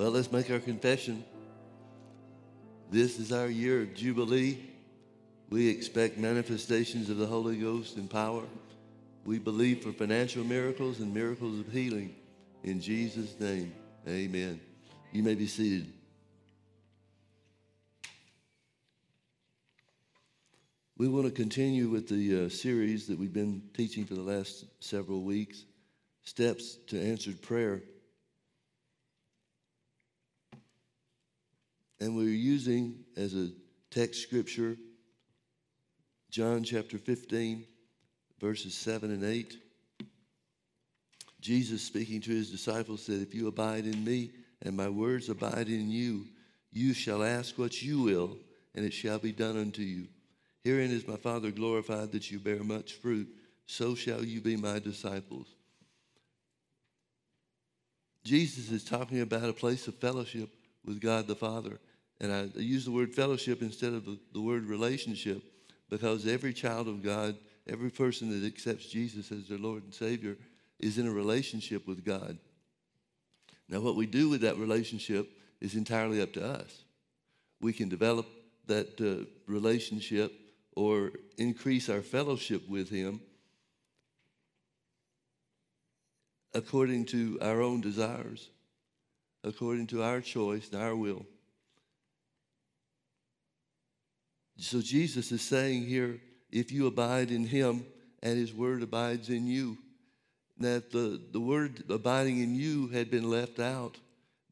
Well, let's make our confession. This is our year of Jubilee. We expect manifestations of the Holy Ghost and power. We believe for financial miracles and miracles of healing. In Jesus' name, amen. You may be seated. We want to continue with the uh, series that we've been teaching for the last several weeks Steps to Answered Prayer. And we're using as a text scripture John chapter 15, verses 7 and 8. Jesus, speaking to his disciples, said, If you abide in me and my words abide in you, you shall ask what you will, and it shall be done unto you. Herein is my Father glorified that you bear much fruit, so shall you be my disciples. Jesus is talking about a place of fellowship with God the Father. And I use the word fellowship instead of the, word relationship because every child of God, every person that accepts Jesus as their Lord and Savior, is in a relationship with God. Now, what we do with that relationship is entirely up to us. We can develop that uh, relationship or increase our fellowship with Him according to our own desires, according to our choice and our will. So Jesus is saying here, if you abide in him and his word abides in you, that the, the word abiding in you had been left out,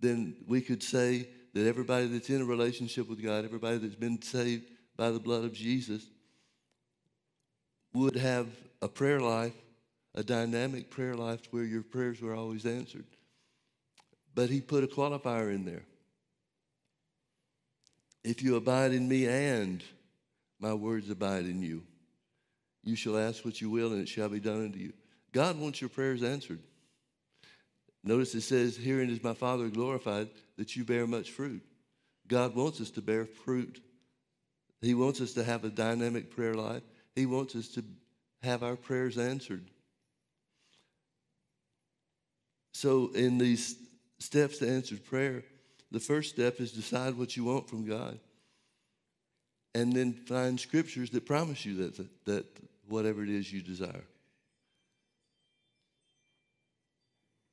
then we could say that everybody that's in a relationship with God, everybody that's been saved by the blood of Jesus, would have a prayer life a dynamic prayer life where your prayers were always answered. But he put a qualifier in there. If you abide in me and my words abide in you, you shall ask what you will and it shall be done unto you. God wants your prayers answered. Notice it says, Herein is my Father glorified that you bear much fruit. God wants us to bear fruit. He wants us to have a dynamic prayer life. He wants us to have our prayers answered. So, in these steps to answered prayer, the first step is decide what you want from God. And then find scriptures that promise you that, that whatever it is you desire.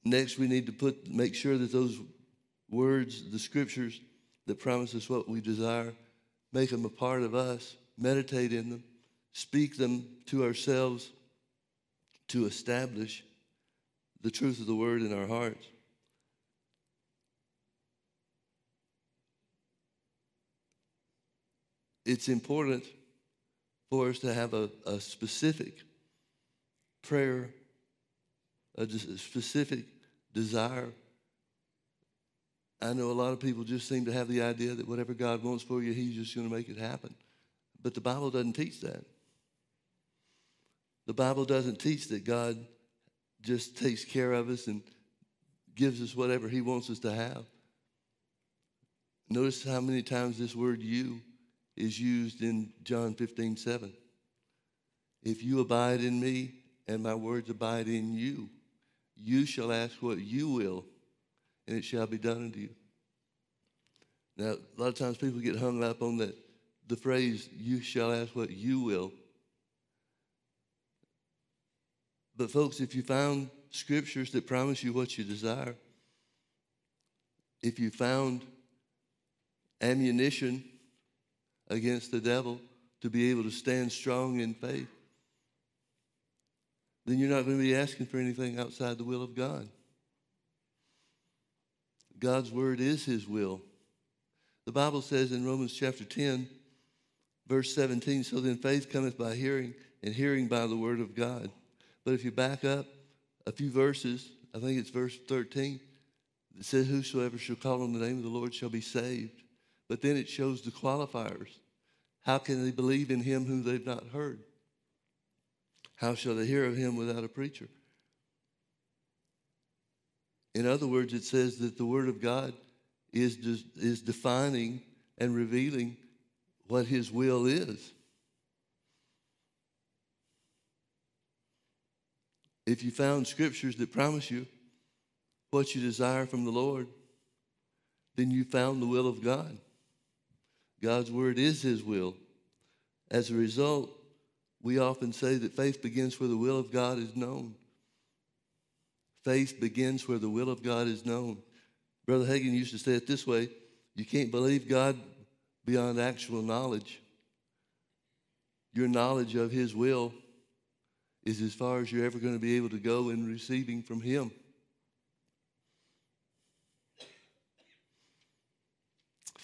Next, we need to put make sure that those words, the scriptures that promise us what we desire, make them a part of us, meditate in them, speak them to ourselves to establish the truth of the word in our hearts. It's important for us to have a, a specific prayer, a, a specific desire. I know a lot of people just seem to have the idea that whatever God wants for you, He's just going to make it happen. But the Bible doesn't teach that. The Bible doesn't teach that God just takes care of us and gives us whatever He wants us to have. Notice how many times this word you is used in John 15, 7. If you abide in me and my words abide in you, you shall ask what you will, and it shall be done unto you. Now, a lot of times people get hung up on that the phrase, you shall ask what you will. But, folks, if you found scriptures that promise you what you desire, if you found ammunition against the devil to be able to stand strong in faith, then you're not going to be asking for anything outside the will of God. God's word is his will. The Bible says in Romans chapter 10, verse 17, so then faith cometh by hearing, and hearing by the word of God. But if you back up a few verses, I think it's verse 13, it says, Whosoever shall call on the name of the Lord shall be saved. But then it shows the qualifiers. How can they believe in him whom they've not heard? How shall they hear of him without a preacher? In other words, it says that the Word of God is, is defining and revealing what His will is. If you found scriptures that promise you what you desire from the Lord, then you found the will of God. God's word is his will. As a result, we often say that faith begins where the will of God is known. Faith begins where the will of God is known. Brother Hagin used to say it this way you can't believe God beyond actual knowledge. Your knowledge of His will is as far as you're ever going to be able to go in receiving from Him.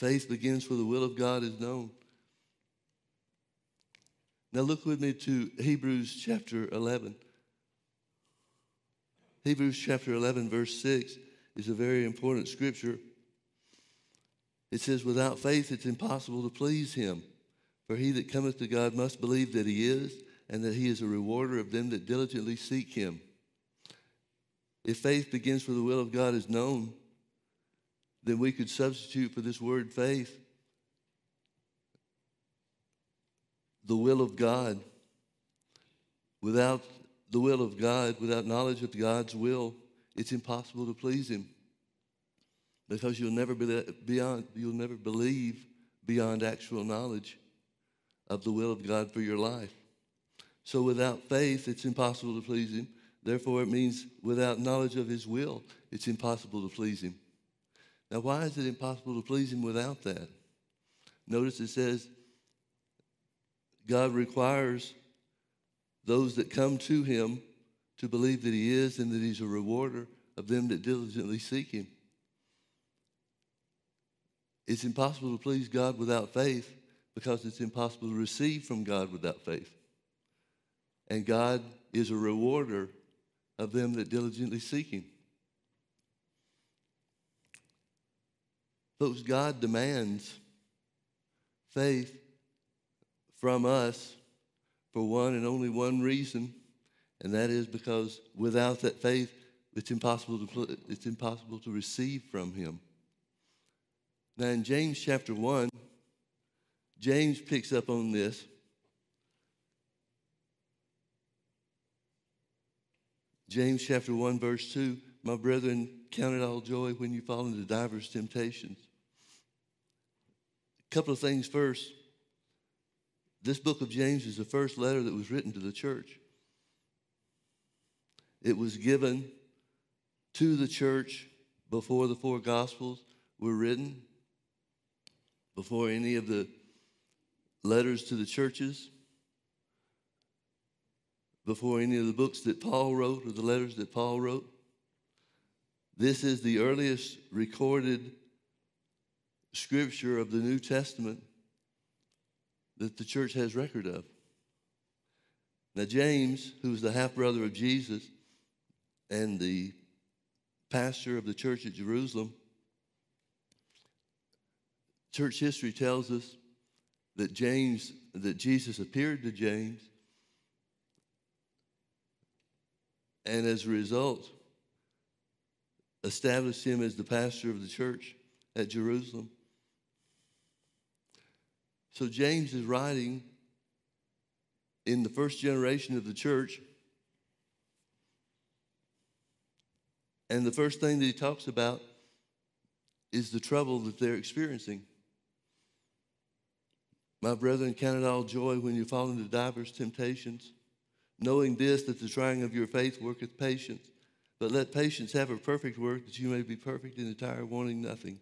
Faith begins where the will of God is known. Now look with me to Hebrews chapter 11. Hebrews chapter 11, verse 6 is a very important scripture. It says, Without faith it's impossible to please him. For he that cometh to God must believe that he is, and that he is a rewarder of them that diligently seek him. If faith begins where the will of God is known, then we could substitute for this word faith the will of God. Without the will of God, without knowledge of God's will, it's impossible to please Him because you'll never be beyond, you'll never believe beyond actual knowledge of the will of God for your life. So without faith, it's impossible to please Him. Therefore, it means without knowledge of His will, it's impossible to please Him. Now, why is it impossible to please Him without that? Notice it says, God requires those that come to Him to believe that He is and that He's a rewarder of them that diligently seek Him. It's impossible to please God without faith because it's impossible to receive from God without faith. And God is a rewarder of them that diligently seek Him. Folks, God demands faith from us for one and only one reason, and that is because without that faith, it's impossible to, it's impossible to receive from Him. Now, in James chapter 1, James picks up on this. James chapter 1, verse 2 My brethren, count it all joy when you fall into divers temptations couple of things first. This book of James is the first letter that was written to the church. It was given to the church before the four gospels were written, before any of the letters to the churches, before any of the books that Paul wrote or the letters that Paul wrote. This is the earliest recorded scripture of the New Testament that the church has record of. Now, James, who was the half brother of Jesus and the pastor of the church at Jerusalem, church history tells us that James, that Jesus appeared to James, and as a result, established him as the pastor of the church at Jerusalem. So James is writing in the first generation of the church. And the first thing that he talks about is the trouble that they're experiencing. My brethren, count it all joy when you fall into divers temptations, knowing this, that the trying of your faith worketh patience. But let patience have a perfect work, that you may be perfect and entire, wanting nothing.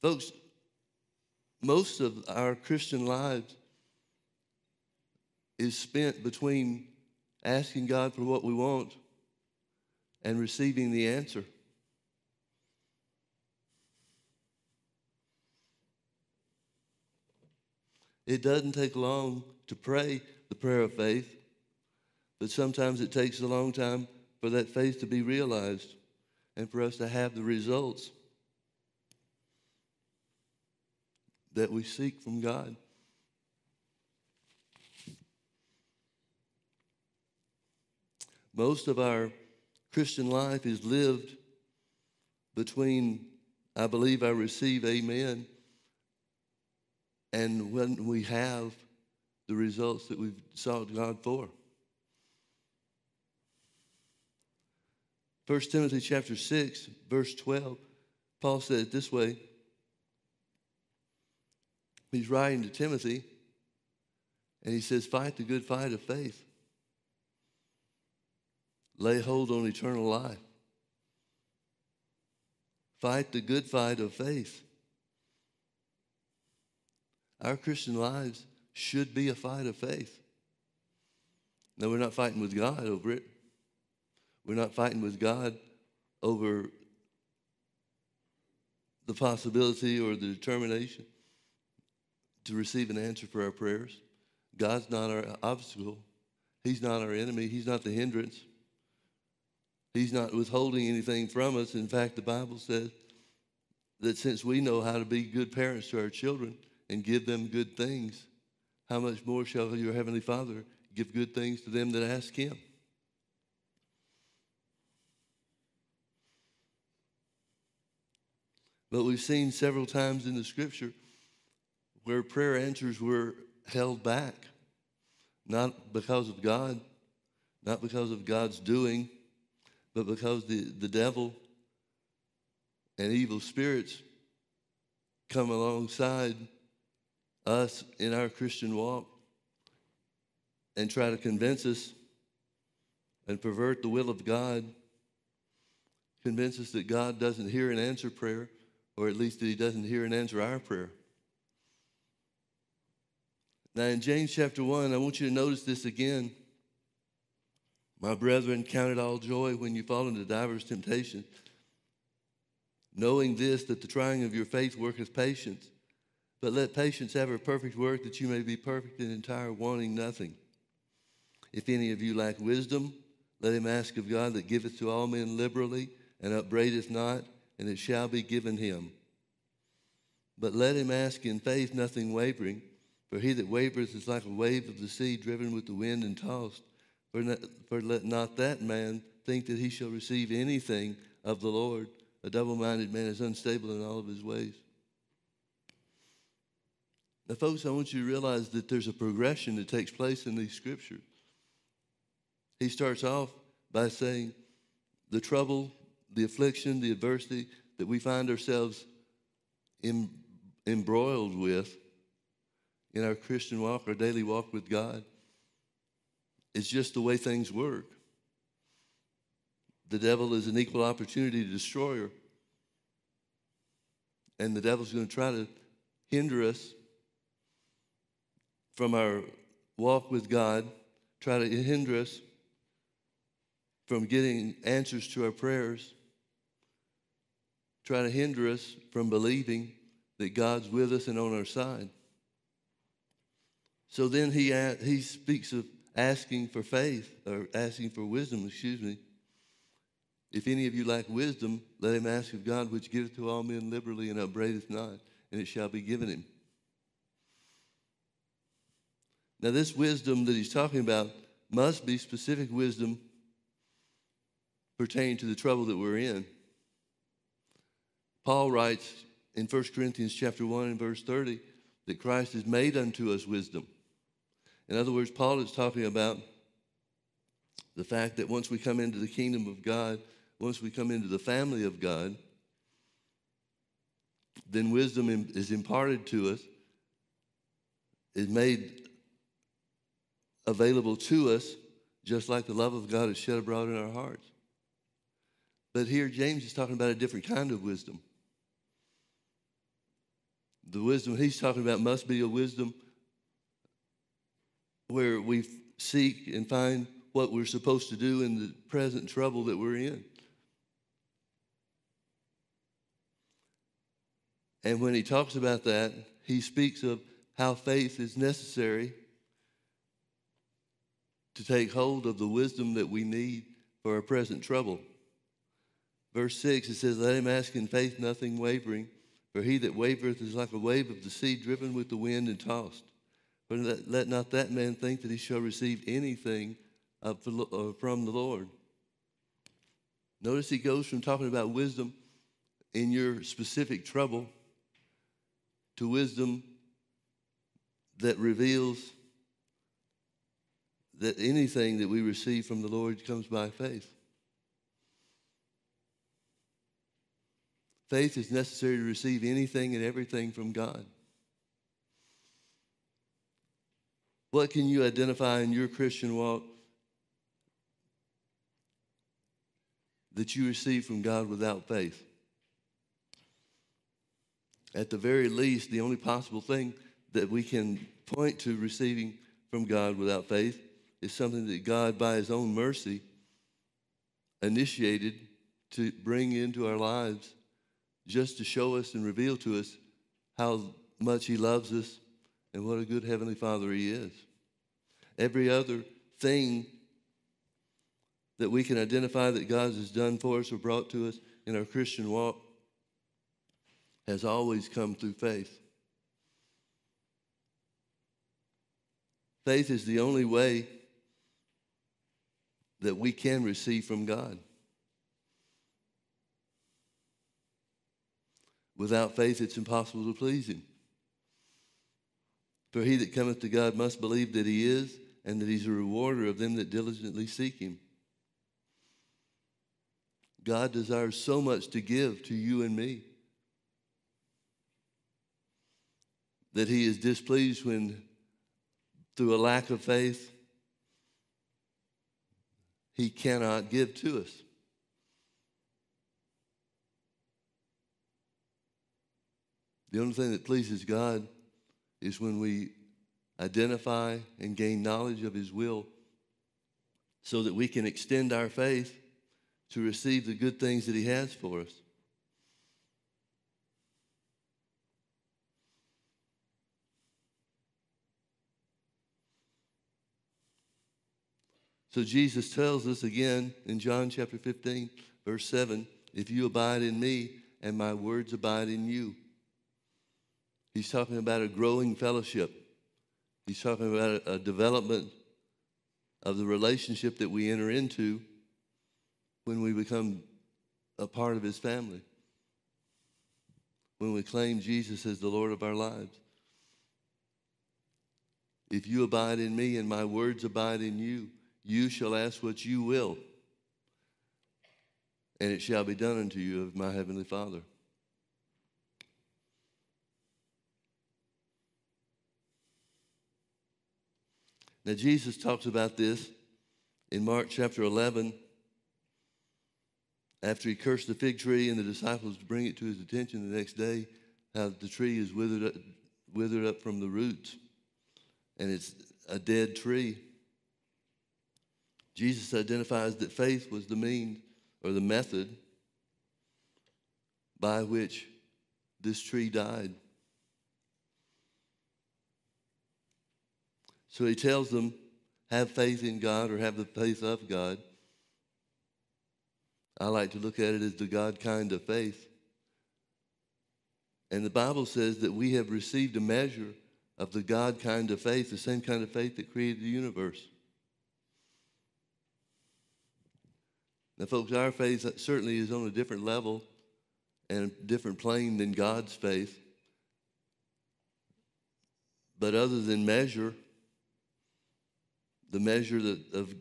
Folks, most of our Christian lives is spent between asking God for what we want and receiving the answer. It doesn't take long to pray the prayer of faith, but sometimes it takes a long time for that faith to be realized and for us to have the results. That we seek from God. Most of our Christian life is lived between, I believe I receive, amen, and when we have the results that we've sought God for. 1 Timothy chapter 6, verse 12, Paul said it this way. He's writing to Timothy, and he says, Fight the good fight of faith. Lay hold on eternal life. Fight the good fight of faith. Our Christian lives should be a fight of faith. No, we're not fighting with God over it. We're not fighting with God over the possibility or the determination to receive an answer for our prayers. God's not our obstacle. He's not our enemy. He's not the hindrance. He's not withholding anything from us. In fact, the Bible says that since we know how to be good parents to our children and give them good things, how much more shall your Heavenly Father give good things to them that ask Him? But we've seen several times in the scripture where prayer answers were held back, not because of God, not because of God's doing, but because the, the devil and evil spirits come alongside us in our Christian walk and try to convince us and pervert the will of God, convince us that God doesn't hear and answer prayer or at least that he doesn't hear and answer our prayer. Now, in James chapter 1, I want you to notice this again. My brethren, count it all joy when you fall into divers temptations, knowing this, that the trying of your faith worketh patience. But let patience have her perfect work, that you may be perfect and entire, wanting nothing. If any of you lack wisdom, let him ask of God that giveth to all men liberally and upbraideth not and it shall be given him. But let him ask in faith, nothing wavering. For he that wavereth is like a wave of the sea driven with the wind and tossed. For, not, for let not that man think that he shall receive anything of the Lord. A double minded man is unstable in all of his ways. Now, folks, I want you to realize that there's a progression that takes place in these scriptures. He starts off by saying, The trouble the affliction, the adversity that we find ourselves em- embroiled with in our Christian walk, our daily walk with God, It's just the way things work. The devil is an equal opportunity destroyer. And the devil's going to try to hinder us from our walk with God, try to hinder us from getting answers to our prayers try to hinder us from believing that God's with us and on our side. So then he, he speaks of asking for faith, or asking for wisdom, excuse me. If any of you lack wisdom, let him ask of God, which giveth to all men liberally and upbraideth not, and it shall be given him. Now, this wisdom that he's talking about must be specific wisdom pertaining to the trouble that we're in. Paul writes in 1 Corinthians chapter 1 and verse 30 that Christ has made unto us wisdom. In other words, Paul is talking about the fact that once we come into the kingdom of God, once we come into the family of God, then wisdom is imparted to us, is made available to us, just like the love of God is shed abroad in our hearts. But here, James is talking about a different kind of wisdom. The wisdom he's talking about must be a wisdom where we seek and find what we're supposed to do in the present trouble that we're in. And when he talks about that, he speaks of how faith is necessary to take hold of the wisdom that we need for our present trouble. Verse 6, it says, Let him ask in faith, nothing wavering. For he that wavereth is like a wave of the sea driven with the wind and tossed. But let, let not that man think that he shall receive anything uh, from the Lord. Notice he goes from talking about wisdom in your specific trouble to wisdom that reveals that anything that we receive from the Lord comes by faith. Faith is necessary to receive anything and everything from God. What can you identify in your Christian walk that you receive from God without faith? At the very least, the only possible thing that we can point to receiving from God without faith is something that God, by His own mercy, initiated to bring into our lives just to show us and reveal to us how much He loves us and what a good Heavenly Father He is. Every other thing that we can identify that God has done for us or brought to us in our Christian walk has always come through faith. Faith is the only way that we can receive from God. Without faith, it's impossible to please Him. For he that cometh to God must believe that He is, and that He's a rewarder of them that diligently seek Him. God desires so much to give to you and me that He is displeased when, through a lack of faith, He cannot give to us. The only thing that pleases God is when we identify and gain knowledge of His will so that we can extend our faith to receive the good things that He has for us. So Jesus tells us again in John chapter 15, verse 7 if you abide in me and my words abide in you. He's talking about a growing fellowship. He's talking about a, development of the relationship that we enter into when we become a part of his family, when we claim Jesus as the Lord of our lives. If you abide in me and my words abide in you, you shall ask what you will, and it shall be done unto you of my heavenly Father. Now, Jesus talks about this in Mark chapter 11 after he cursed the fig tree and the disciples bring it to his attention the next day, how the tree is withered up, withered up from the roots and it's a dead tree. Jesus identifies that faith was the means or the method by which this tree died. So he tells them, have faith in God or have the faith of God. I like to look at it as the God kind of faith. And the Bible says that we have received a measure of the God kind of faith, the same kind of faith that created the universe. Now, folks, our faith certainly is on a different level and a different plane than God's faith. But other than measure, the measure of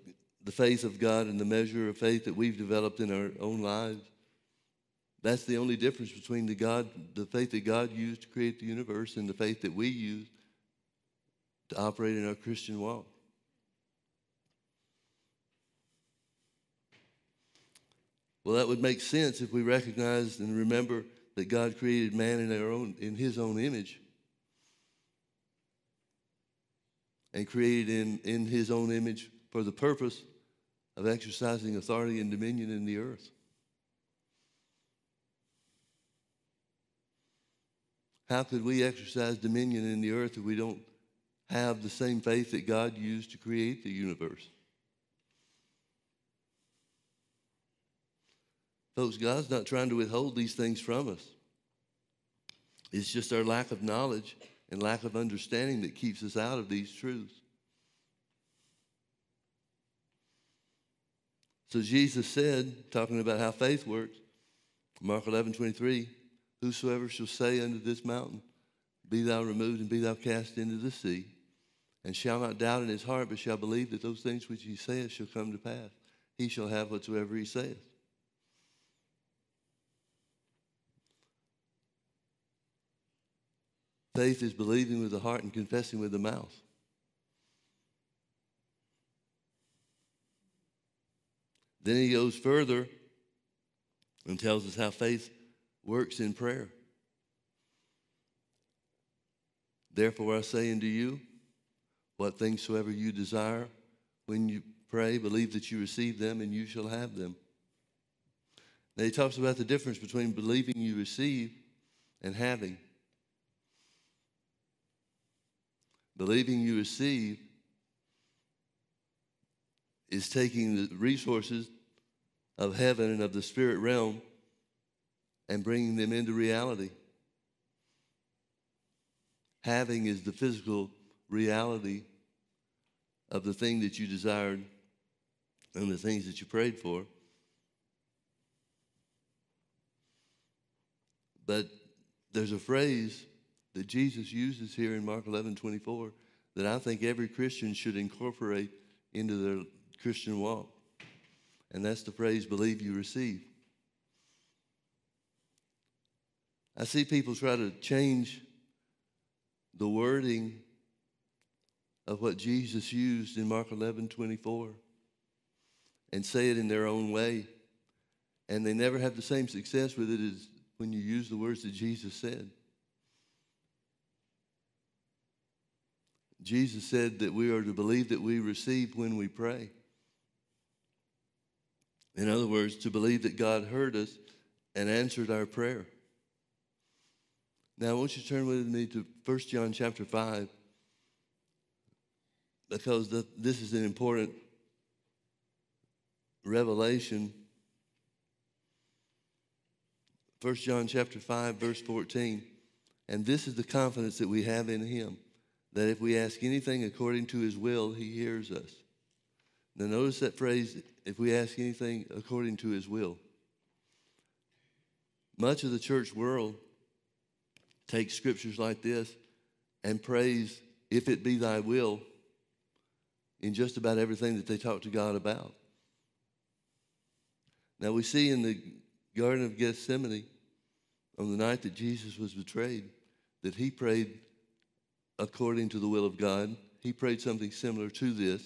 the faith of God and the measure of faith that we've developed in our own lives. That's the only difference between the God, the faith that God used to create the universe and the faith that we use to operate in our Christian walk. Well, that would make sense if we recognize and remember that God created man in own in his own image. And created in, in his own image for the purpose of exercising authority and dominion in the earth. How could we exercise dominion in the earth if we don't have the same faith that God used to create the universe? Folks, God's not trying to withhold these things from us. It's just our lack of knowledge and lack of understanding that keeps us out of these truths. So Jesus said, talking about how faith works, Mark 11, 23, Whosoever shall say unto this mountain, Be thou removed and be thou cast into the sea, and shall not doubt in his heart, but shall believe that those things which he saith shall come to pass, he shall have whatsoever he saith. Faith is believing with the heart and confessing with the mouth. Then he goes further and tells us how faith works in prayer. Therefore, I say unto you, what things soever you desire, when you pray, believe that you receive them, and you shall have them. Now, he talks about the difference between believing you receive and having. Believing you receive is taking the resources of heaven and of the spirit realm and bringing them into reality. Having is the physical reality of the thing that you desired and the things that you prayed for. But there's a phrase that Jesus uses here in Mark 11 24 that I think every Christian should incorporate into their Christian walk. And that's the phrase, believe you receive. I see people try to change the wording of what Jesus used in Mark 11 24 and say it in their own way. And they never have the same success with it as when you use the words that Jesus said. Jesus said that we are to believe that we receive when we pray. In other words, to believe that God heard us and answered our prayer. Now, I want you to turn with me to 1 John chapter 5 because the, this is an important revelation. 1 John chapter 5 verse 14. And this is the confidence that we have in him that if we ask anything according to his will, he hears us. Now notice that phrase if we ask anything according to his will. Much of the church world takes scriptures like this and prays, if it be thy will, in just about everything that they talk to God about. Now we see in the Garden of Gethsemane, on the night that Jesus was betrayed, that he prayed according to the will of God. He prayed something similar to this.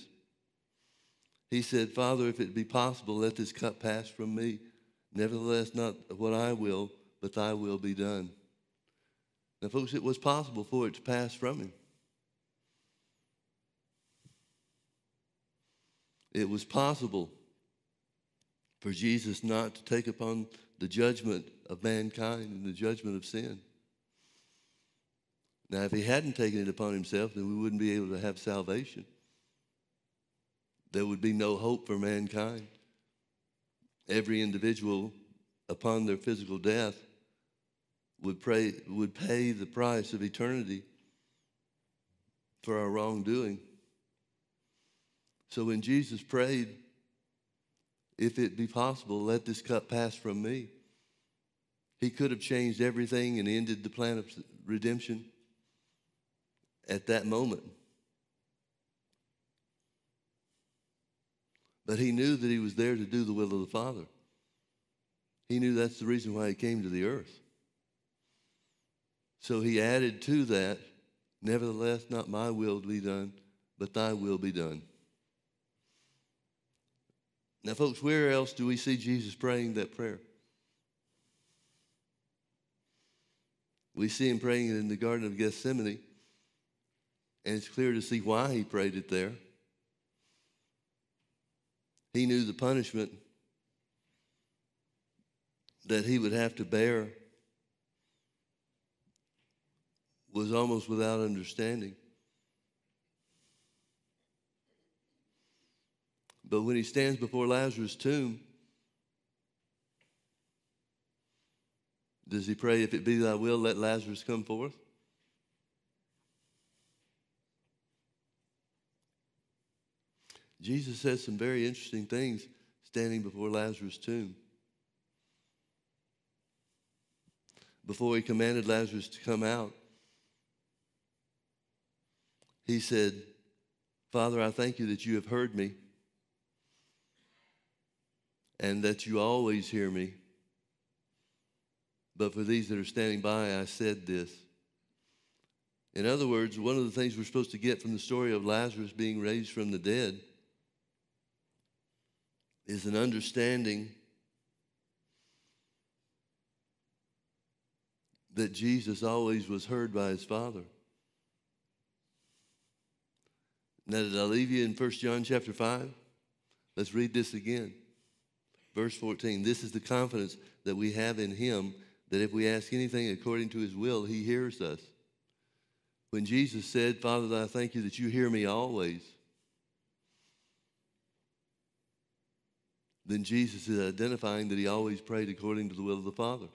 He said, Father, if it be possible, let this cup pass from me. Nevertheless, not what I will, but thy will be done. Now, folks, it was possible for it to pass from him. It was possible for Jesus not to take upon the judgment of mankind and the judgment of sin. Now, if he hadn't taken it upon himself, then we wouldn't be able to have salvation. There would be no hope for mankind. Every individual, upon their physical death, would, pray, would pay the price of eternity for our wrongdoing. So when Jesus prayed, if it be possible, let this cup pass from me, he could have changed everything and ended the plan of redemption at that moment. But he knew that he was there to do the will of the Father. He knew that's the reason why he came to the earth. So he added to that, nevertheless, not my will be done, but thy will be done. Now, folks, where else do we see Jesus praying that prayer? We see him praying it in the Garden of Gethsemane, and it's clear to see why he prayed it there. He knew the punishment that he would have to bear was almost without understanding. But when he stands before Lazarus' tomb, does he pray, If it be thy will, let Lazarus come forth? Jesus says some very interesting things standing before Lazarus' tomb. Before he commanded Lazarus to come out, he said, Father, I thank you that you have heard me and that you always hear me. But for these that are standing by, I said this, In other words, one of the things we're supposed to get from the story of Lazarus being raised from the dead is an understanding that Jesus always was heard by his Father. Now, did I leave you in 1 John chapter 5? Let's read this again. Verse 14 This is the confidence that we have in him that if we ask anything according to his will, he hears us. When Jesus said, Father, I thank you that you hear me always, then Jesus is identifying that he always prayed according to the will of the Father.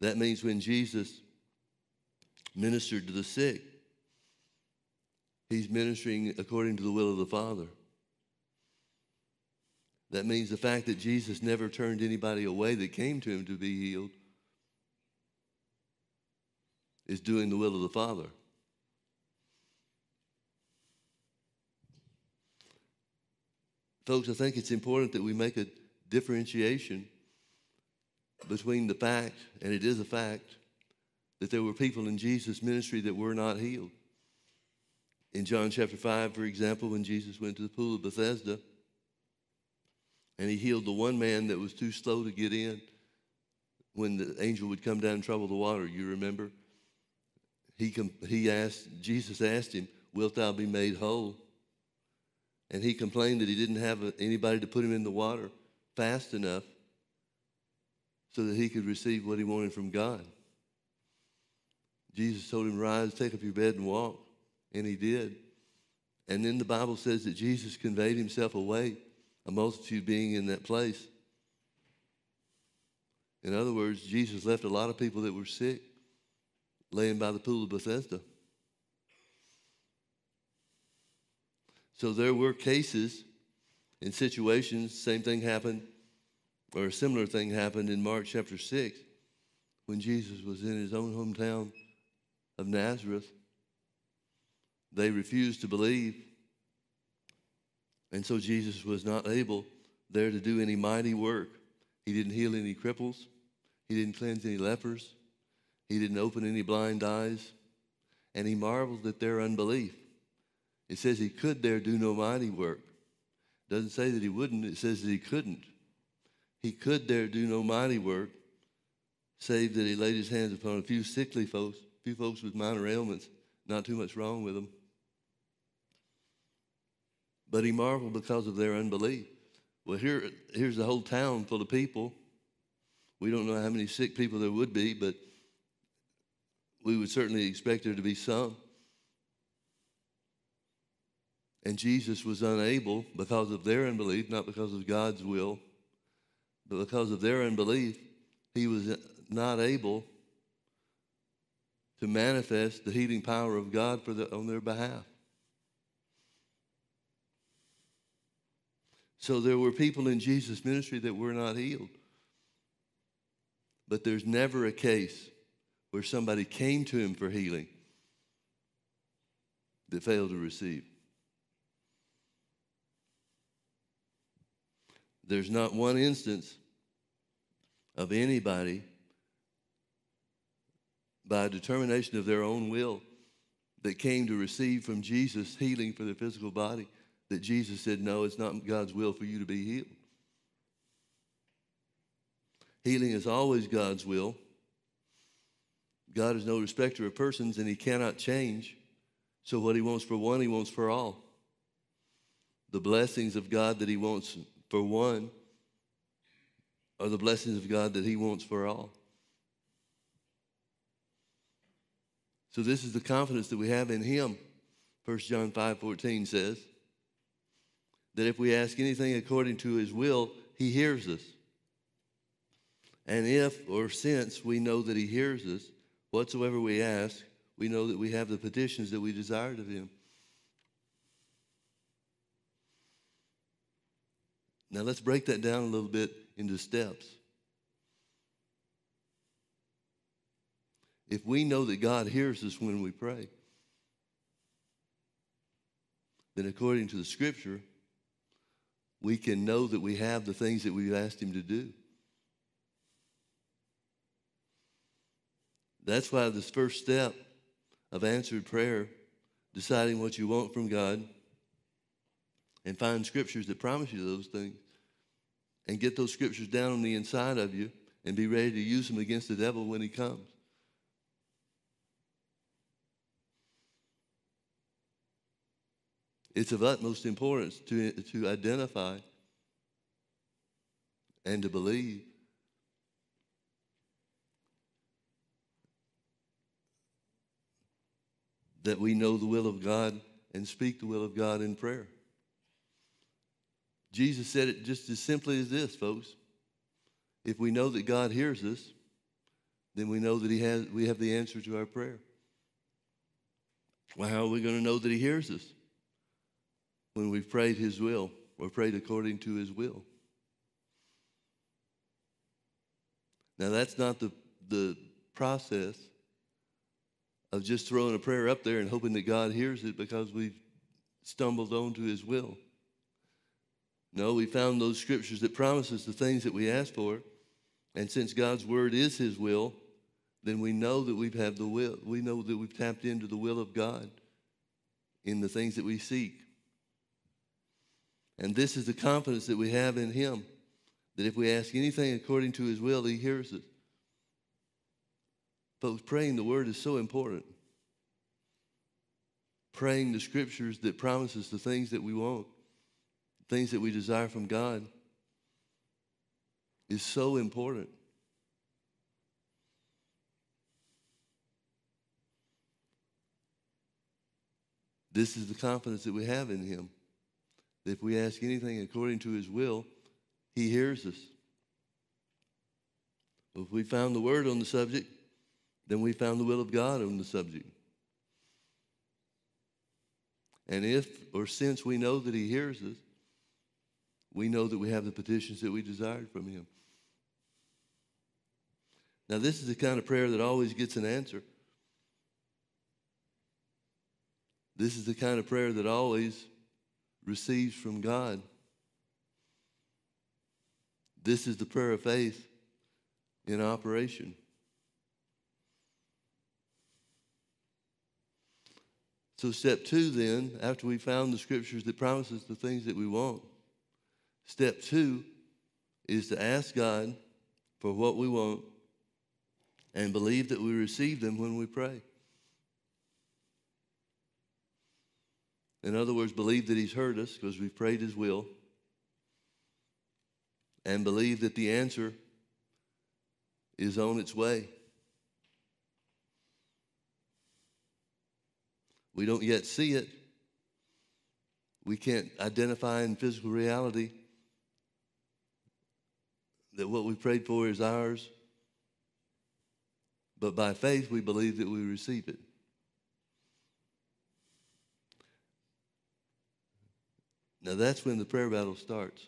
That means when Jesus ministered to the sick, he's ministering according to the will of the Father. That means the fact that Jesus never turned anybody away that came to him to be healed is doing the will of the Father. Folks, I think it's important that we make a differentiation between the fact, and it is a fact, that there were people in Jesus' ministry that were not healed. In John chapter 5, for example, when Jesus went to the pool of Bethesda and he healed the one man that was too slow to get in when the angel would come down and trouble the water, you remember? He, he asked, Jesus asked him, Wilt thou be made whole? And he complained that he didn't have anybody to put him in the water fast enough so that he could receive what he wanted from God. Jesus told him, Rise, take up your bed, and walk. And he did. And then the Bible says that Jesus conveyed himself away, a multitude being in that place. In other words, Jesus left a lot of people that were sick laying by the pool of Bethesda. So there were cases and situations, same thing happened, or a similar thing happened in Mark chapter 6 when Jesus was in his own hometown of Nazareth. They refused to believe. And so Jesus was not able there to do any mighty work. He didn't heal any cripples. He didn't cleanse any lepers. He didn't open any blind eyes. And he marveled at their unbelief. It says he could there do no mighty work. It doesn't say that he wouldn't, it says that he couldn't. He could there do no mighty work, save that he laid his hands upon a few sickly folks, a few folks with minor ailments, not too much wrong with them. But he marveled because of their unbelief. Well, here, here's the whole town full of people. We don't know how many sick people there would be, but we would certainly expect there to be some. And Jesus was unable because of their unbelief, not because of God's will, but because of their unbelief, he was not able to manifest the healing power of God for the, on their behalf. So there were people in Jesus' ministry that were not healed. But there's never a case where somebody came to him for healing that failed to receive. There's not one instance of anybody by determination of their own will that came to receive from Jesus healing for their physical body that Jesus said, No, it's not God's will for you to be healed. Healing is always God's will. God is no respecter of persons and he cannot change. So, what he wants for one, he wants for all. The blessings of God that he wants for one are the blessings of God that he wants for all. So this is the confidence that we have in him. 1 John 5 14 says that if we ask anything according to his will, he hears us. And if or since we know that he hears us, whatsoever we ask, we know that we have the petitions that we desired of him. Now let's break that down a little bit into steps. If we know that God hears us when we pray, then according to the scripture, we can know that we have the things that we've asked Him to do. That's why this first step of answered prayer, deciding what you want from God, and find scriptures that promise you those things, and get those scriptures down on the inside of you, and be ready to use them against the devil when he comes. It's of utmost importance to, to identify and to believe that we know the will of God and speak the will of God in prayer. Jesus said it just as simply as this, folks. If we know that God hears us, then we know that he has, we have the answer to our prayer. Well, how are we going to know that He hears us? When we've prayed His will or prayed according to His will. Now, that's not the, the process of just throwing a prayer up there and hoping that God hears it because we've stumbled onto His will. No, we found those scriptures that promise us the things that we ask for. And since God's word is His will, then we know that we've had the will. We know that we've tapped into the will of God in the things that we seek. And this is the confidence that we have in Him that if we ask anything according to His will, He hears us. Folks, praying the Word is so important. Praying the scriptures that promises the things that we want, things that we desire from God, is so important. This is the confidence that we have in Him. That if we ask anything according to His will, He hears us. If we found the Word on the subject, then we found the will of God on the subject. And if or since we know that He hears us, we know that we have the petitions that we desired from Him. Now, this is the kind of prayer that always gets an answer. This is the kind of prayer that always receives from God. This is the prayer of faith in operation. So, step two, then, after we found the scriptures that promises the things that we want, step two is to ask God for what we want and believe that we receive them when we pray. In other words, believe that He's heard us because we've prayed His will, and believe that the answer is on its way. We don't yet see it. We can't identify in physical reality that what we prayed for is ours. But by faith, we believe that we receive it. Now that's when the prayer battle starts.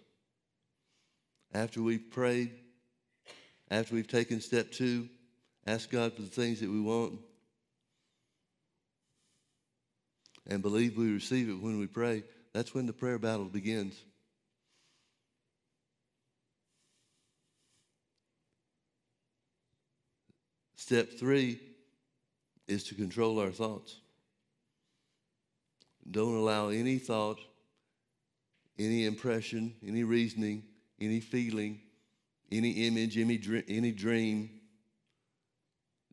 After we've prayed, after we've taken step two, ask God for the things that we want, and believe we receive it when we pray, that's when the prayer battle begins. Step three is to control our thoughts. Don't allow any thought any impression, any reasoning, any feeling, any image, any, any dream.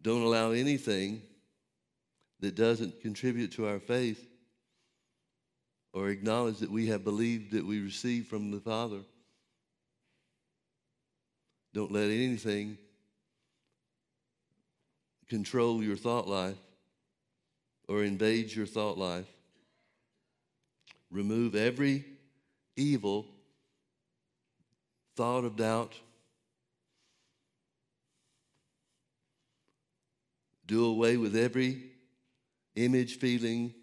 Don't allow anything that doesn't contribute to our faith or acknowledge that we have believed that we received from the Father. Don't let anything control your thought life or invade your thought life. Remove every evil, thought of doubt, do away with every image, feeling,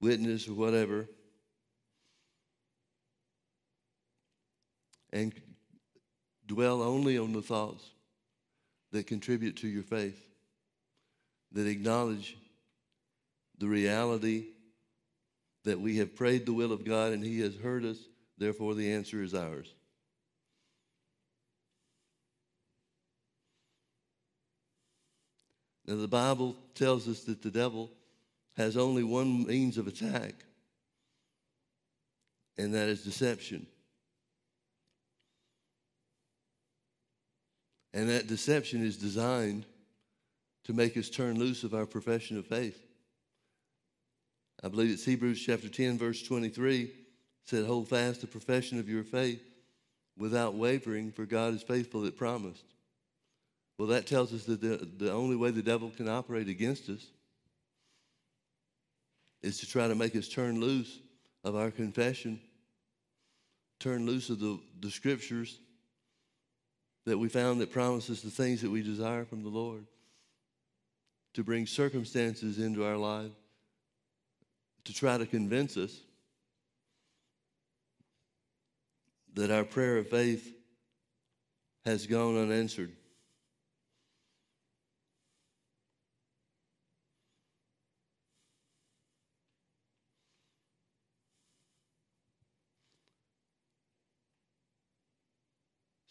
witness, or whatever, and dwell only on the thoughts that contribute to your faith, that acknowledge the reality that we have prayed the will of God and He has heard us, therefore the answer is ours. Now, the Bible tells us that the devil has only one means of attack, and that is deception. And that deception is designed to make us turn loose of our profession of faith. I believe it's Hebrews chapter 10, verse 23 said, Hold fast the profession of your faith without wavering, for God is faithful that promised. Well, that tells us that the, the only way the devil can operate against us is to try to make us turn loose of our confession, turn loose of the, the scriptures that we found that promises the things that we desire from the Lord, to bring circumstances into our life, to try to convince us that our prayer of faith has gone unanswered.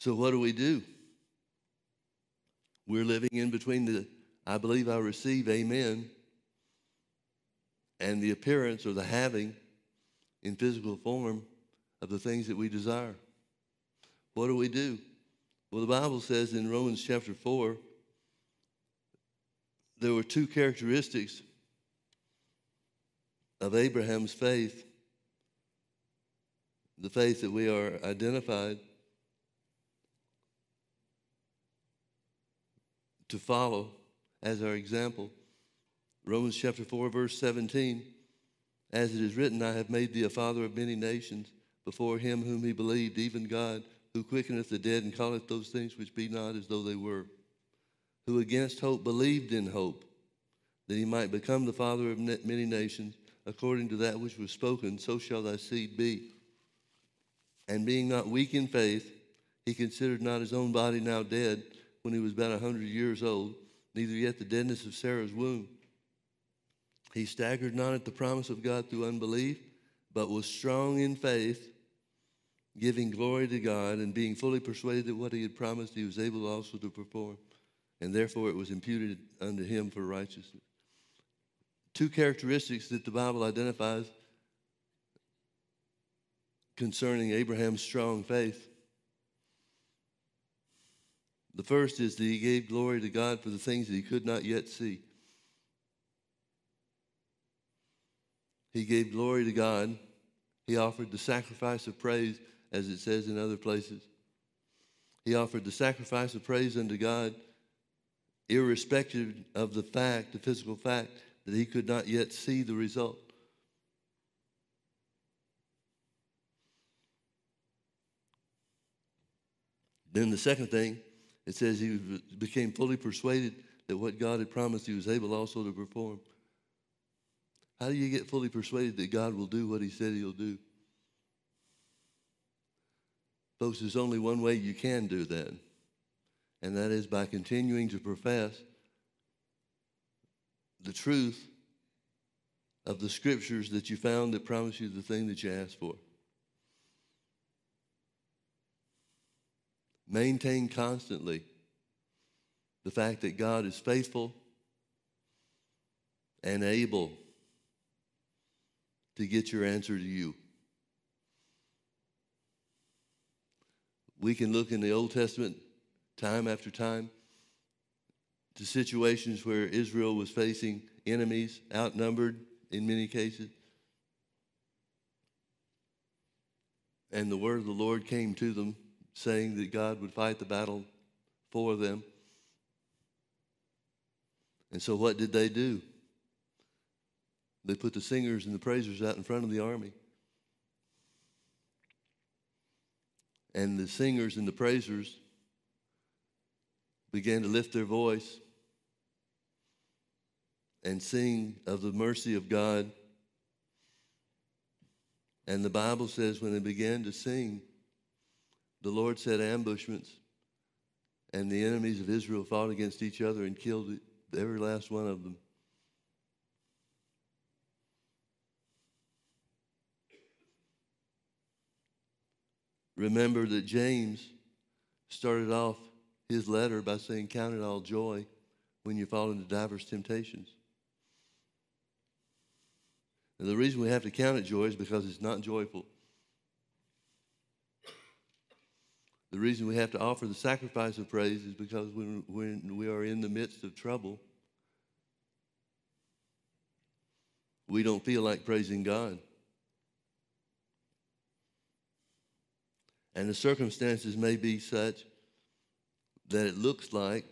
So, what do we do? We're living in between the I believe I receive, amen, and the appearance or the having in physical form of the things that we desire. What do we do? Well, the Bible says in Romans chapter 4 there were two characteristics of Abraham's faith the faith that we are identified to follow as our example. Romans chapter 4, verse 17 As it is written, I have made thee a father of many nations before him whom he believed, even God, who quickeneth the dead and calleth those things which be not as though they were, who against hope believed in hope, that he might become the father of many nations, according to that which was spoken, so shall thy seed be. And being not weak in faith, he considered not his own body now dead when he was about a hundred years old, neither yet the deadness of Sarah's womb. He staggered not at the promise of God through unbelief, but was strong in faith, giving glory to God, and being fully persuaded that what he had promised he was able also to perform. And therefore it was imputed unto him for righteousness. Two characteristics that the Bible identifies concerning Abraham's strong faith the first is that he gave glory to God for the things that he could not yet see. He gave glory to God. He offered the sacrifice of praise, as it says in other places. He offered the sacrifice of praise unto God, irrespective of the fact, the physical fact, that he could not yet see the result. Then the second thing it says he became fully persuaded that what God had promised he was able also to perform. How do you get fully persuaded that God will do what he said he'll do? Folks, there's only one way you can do that, and that is by continuing to profess the truth of the scriptures that you found that promise you the thing that you asked for. Maintain constantly the fact that God is faithful and able to get your answer to you. We can look in the Old Testament time after time to situations where Israel was facing enemies, outnumbered in many cases. And the word of the Lord came to them saying that God would fight the battle for them. And so, what did they do? They put the singers and the praisers out in front of the army. And the singers and the praisers began to lift their voice and sing of the mercy of God. And the Bible says when they began to sing, the Lord set ambushments, and the enemies of Israel fought against each other and killed every last one of them. Remember that James started off his letter by saying, Count it all joy when you fall into diverse temptations. And the reason we have to count it joy is because it's not joyful. The reason we have to offer the sacrifice of praise is because when, when we are in the midst of trouble, we don't feel like praising God. And the circumstances may be such that it looks like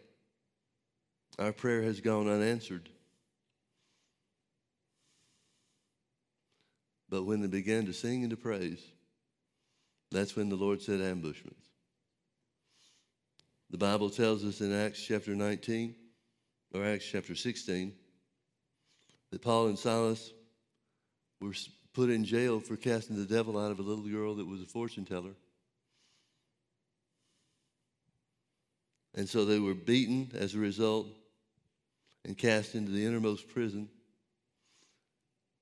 our prayer has gone unanswered. But when they began to sing and to praise, that's when the Lord said ambushments. The Bible tells us in Acts chapter 19 or Acts chapter 16 that Paul and Silas were put in jail for casting the devil out of a little girl that was a fortune teller. And so they were beaten as a result and cast into the innermost prison.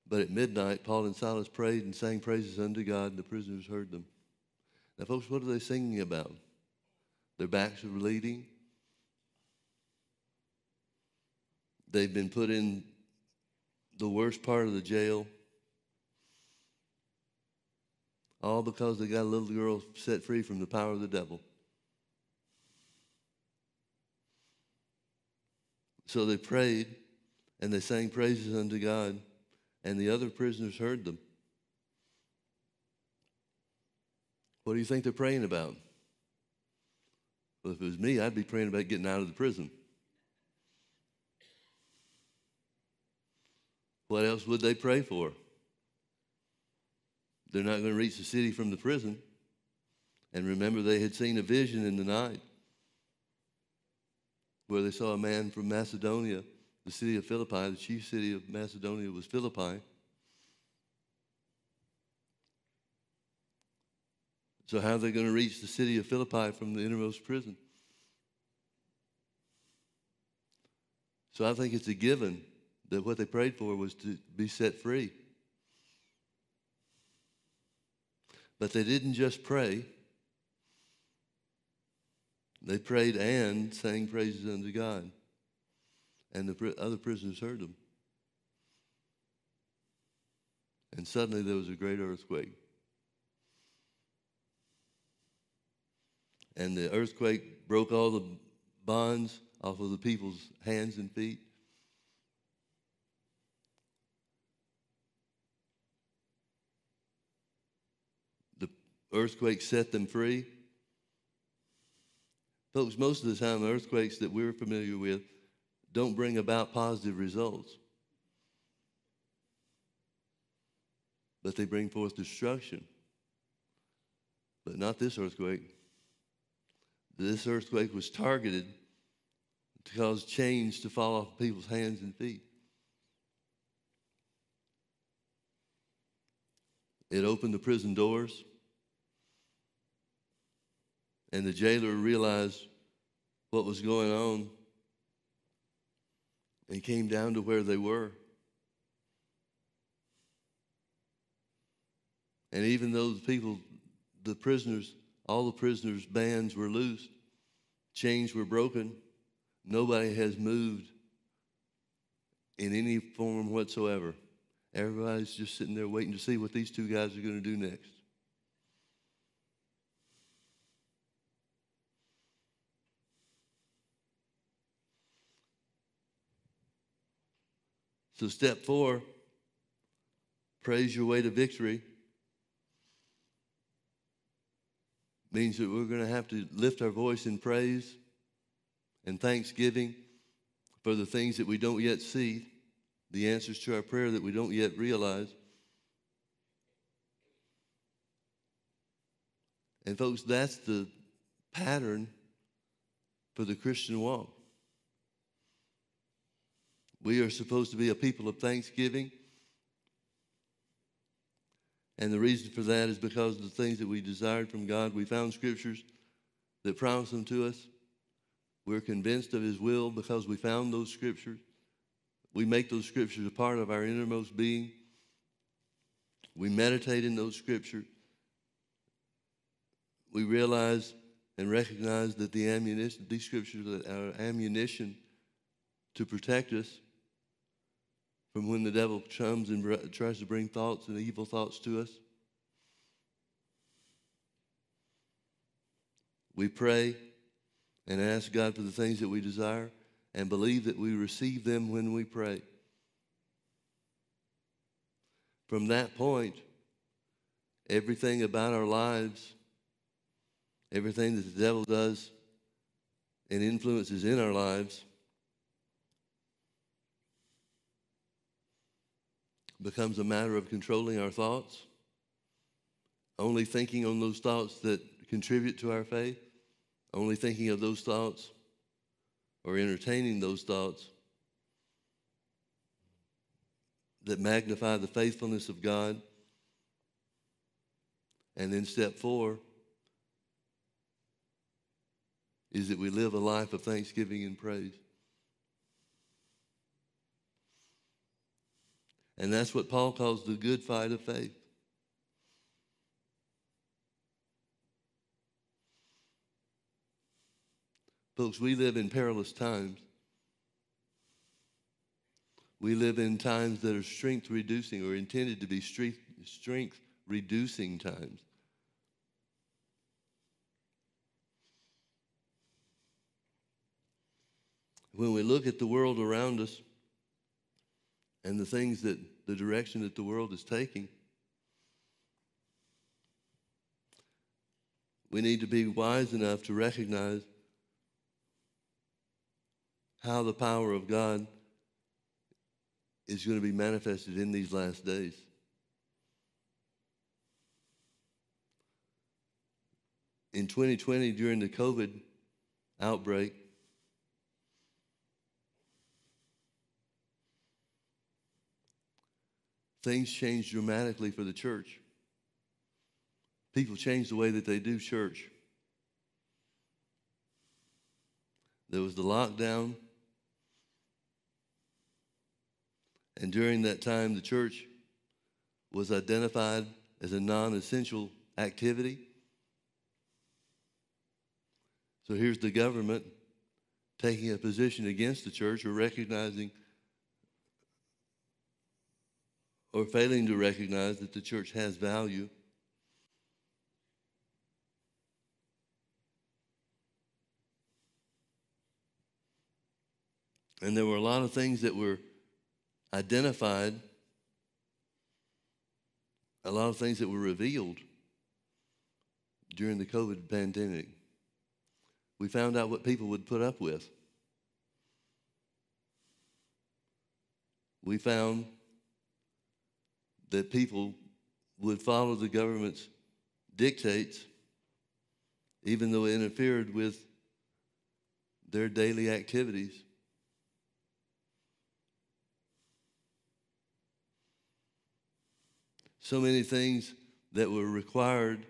But at midnight, Paul and Silas prayed and sang praises unto God, and the prisoners heard them. Now, folks, what are they singing about? Their backs are bleeding. They've been put in the worst part of the jail. All because they got a little girl set free from the power of the devil. So they prayed and they sang praises unto God, and the other prisoners heard them. What do you think they're praying about? Well, if it was me, I'd be praying about getting out of the prison. What else would they pray for? They're not going to reach the city from the prison. And remember, they had seen a vision in the night where they saw a man from Macedonia, the city of Philippi, the chief city of Macedonia was Philippi. So, how are they going to reach the city of Philippi from the innermost prison? So, I think it's a given that what they prayed for was to be set free. But they didn't just pray, they prayed and sang praises unto God. And the other prisoners heard them. And suddenly there was a great earthquake. And the earthquake broke all the bonds off of the people's hands and feet. The earthquake set them free. Folks, most of the time, earthquakes that we're familiar with don't bring about positive results, but they bring forth destruction. But not this earthquake. This earthquake was targeted to cause chains to fall off people's hands and feet. It opened the prison doors. And the jailer realized what was going on and came down to where they were. And even though the people, the prisoners, all the prisoners' bands were loosed, chains were broken, nobody has moved in any form whatsoever. Everybody's just sitting there waiting to see what these two guys are going to do next. So, step four praise your way to victory means that we're going to have to lift our voice in praise and thanksgiving for the things that we don't yet see, the answers to our prayer that we don't yet realize. And, folks, that's the pattern for the Christian walk. We are supposed to be a people of thanksgiving. And the reason for that is because of the things that we desired from God. We found scriptures that promise them to us. We're convinced of His will because we found those scriptures. We make those scriptures a part of our innermost being. We meditate in those scriptures. We realize and recognize that the ammunition, these scriptures are ammunition to protect us from when the devil comes and tries to bring thoughts and evil thoughts to us. We pray and ask God for the things that we desire and believe that we receive them when we pray. From that point, everything about our lives, everything that the devil does and influences in our lives, becomes a matter of controlling our thoughts, only thinking on those thoughts that contribute to our faith, only thinking of those thoughts or entertaining those thoughts that magnify the faithfulness of God. And then step four is that we live a life of thanksgiving and praise. And that's what Paul calls the good fight of faith. Folks, we live in perilous times. We live in times that are strength reducing or intended to be strength reducing times. When we look at the world around us, and the things that the direction that the world is taking. We need to be wise enough to recognize how the power of God is going to be manifested in these last days. In 2020, during the COVID outbreak, things changed dramatically for the church. People changed the way that they do church. There was the lockdown. And during that time, the church was identified as a non essential activity. So here's the government taking a position against the church or recognizing or failing to recognize that the church has value. And there were a lot of things that were identified, a lot of things that were revealed during the COVID pandemic. We found out what people would put up with. We found that people would follow the government's dictates, even though it interfered with their daily activities. So many things that were required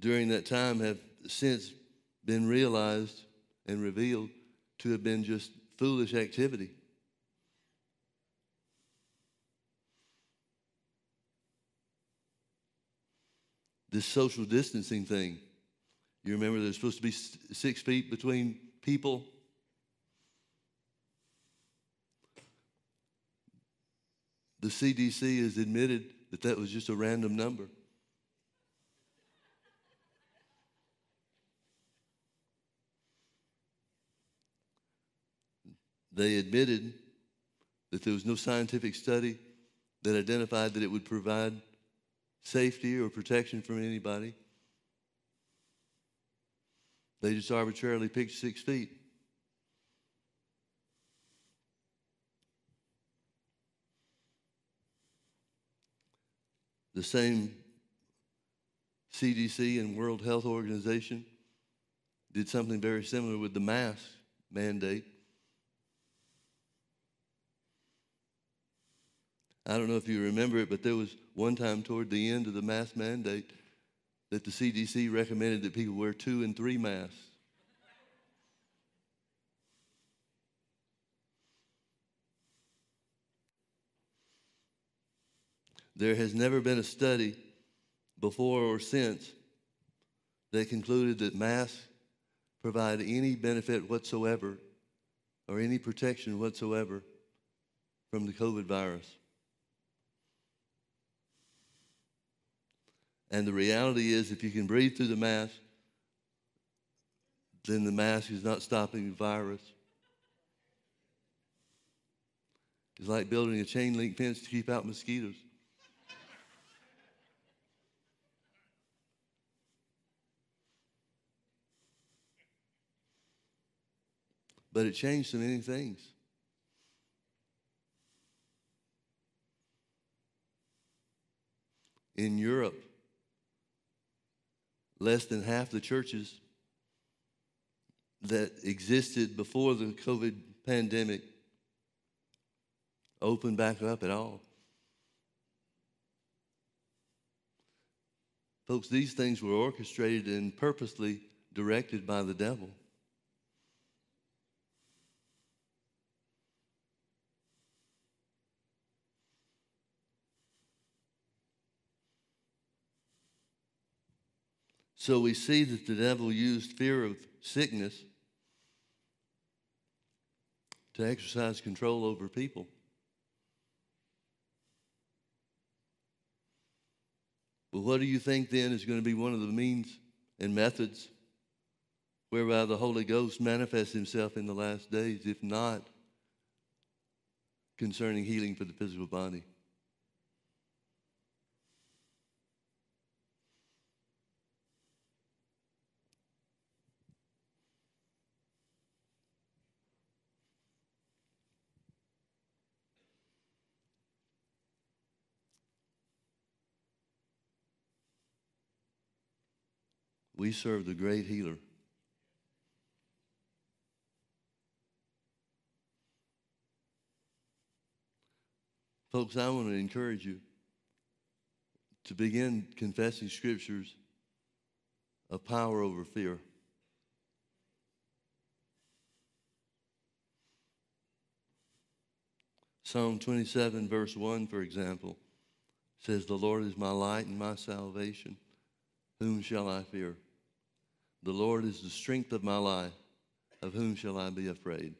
during that time have since been realized and revealed to have been just foolish activity. This social distancing thing. You remember there's supposed to be six feet between people? The CDC has admitted that that was just a random number. They admitted that there was no scientific study that identified that it would provide safety or protection from anybody. They just arbitrarily picked six feet. The same CDC and World Health Organization did something very similar with the mask mandate. I don't know if you remember it, but there was one time toward the end of the mask mandate that the CDC recommended that people wear two and three masks. There has never been a study before or since that concluded that masks provide any benefit whatsoever or any protection whatsoever from the COVID virus. And the reality is, if you can breathe through the mask, then the mask is not stopping the virus. It's like building a chain link fence to keep out mosquitoes. But it changed so many things. In Europe, less than half the churches that existed before the COVID pandemic opened back up at all. Folks, these things were orchestrated and purposely directed by the devil. So we see that the devil used fear of sickness to exercise control over people. But what do you think then is going to be one of the means and methods whereby the Holy Ghost manifests himself in the last days, if not concerning healing for the physical body? We serve the great healer. Folks, I want to encourage you to begin confessing scriptures of power over fear. Psalm 27, verse 1, for example, says, The Lord is my light and my salvation. Whom shall I fear? The Lord is the strength of my life. Of whom shall I be afraid?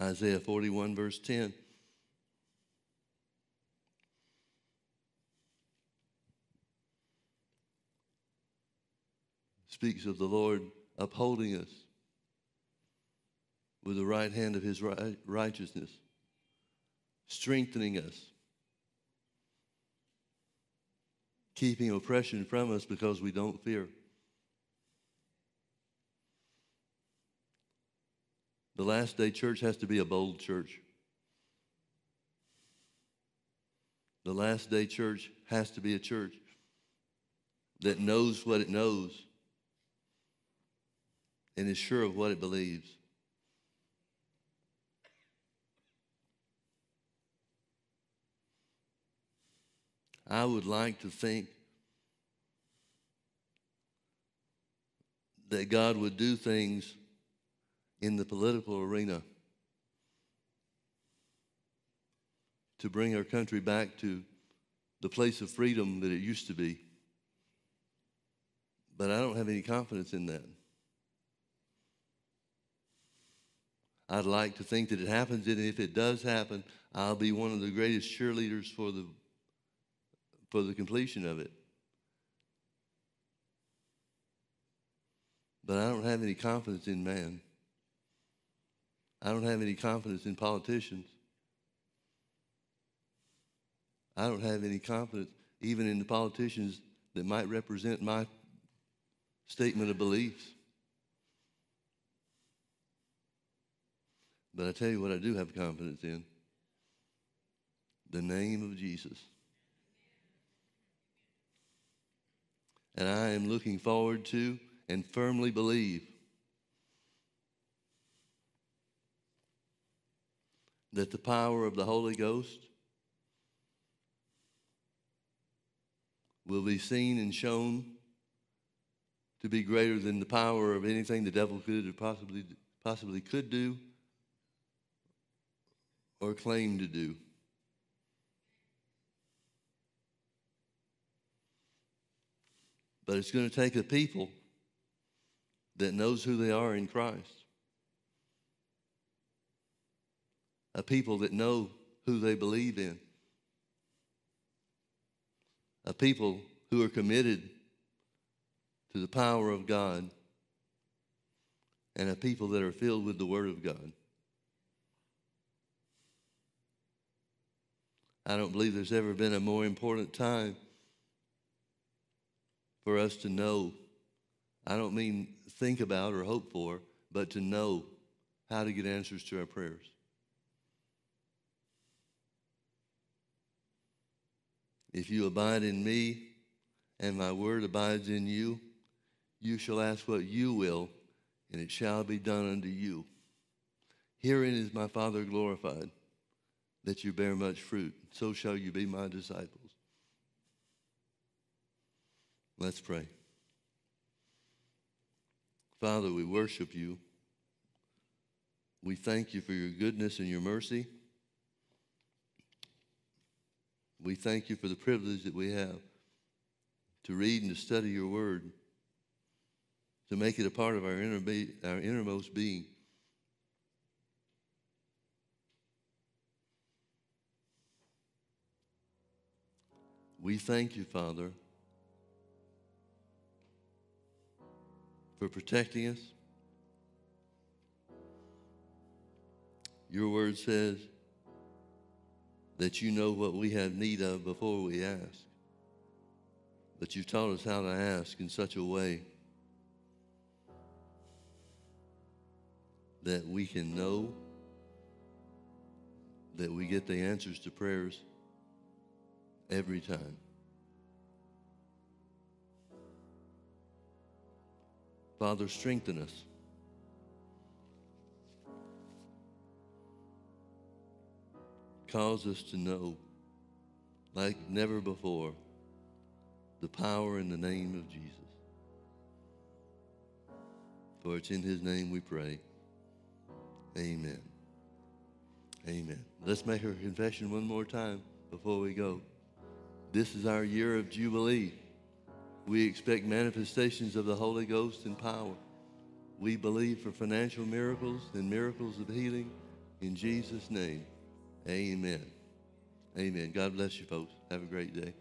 Isaiah 41, verse 10. Speaks of the Lord upholding us with the right hand of his righteousness, strengthening us, keeping oppression from us because we don't fear. The last day church has to be a bold church. The last day church has to be a church that knows what it knows and is sure of what it believes. I would like to think that God would do things in the political arena to bring our country back to the place of freedom that it used to be. But I don't have any confidence in that. I'd like to think that it happens, and if it does happen, I'll be one of the greatest cheerleaders for the for the completion of it. But I don't have any confidence in man. I don't have any confidence in politicians. I don't have any confidence even in the politicians that might represent my statement of beliefs. But I tell you what I do have confidence in the name of Jesus. And I am looking forward to and firmly believe that the power of the Holy Ghost will be seen and shown to be greater than the power of anything the devil could or possibly possibly could do or claim to do. But it's going to take a people that knows who they are in Christ. A people that know who they believe in. A people who are committed to the power of God. And a people that are filled with the Word of God. I don't believe there's ever been a more important time for us to know. I don't mean think about or hope for, but to know how to get answers to our prayers. If you abide in me and my word abides in you, you shall ask what you will, and it shall be done unto you. Herein is my Father glorified that you bear much fruit. So shall you be my disciples. Let's pray. Father, we worship you. We thank you for your goodness and your mercy. We thank you for the privilege that we have to read and to study your word, to make it a part of our, inner be- our innermost being. We thank you, Father, for protecting us. Your word says that you know what we have need of before we ask. But you've taught us how to ask in such a way that we can know that we get the answers to prayers every time. Father, strengthen us. Cause us to know, like never before, the power in the name of Jesus. For it's in his name we pray. Amen. Amen. Let's make our confession one more time before we go. This is our year of Jubilee. We expect manifestations of the Holy Ghost and power. We believe for financial miracles and miracles of healing in Jesus' name. Amen. Amen. God bless you, folks. Have a great day.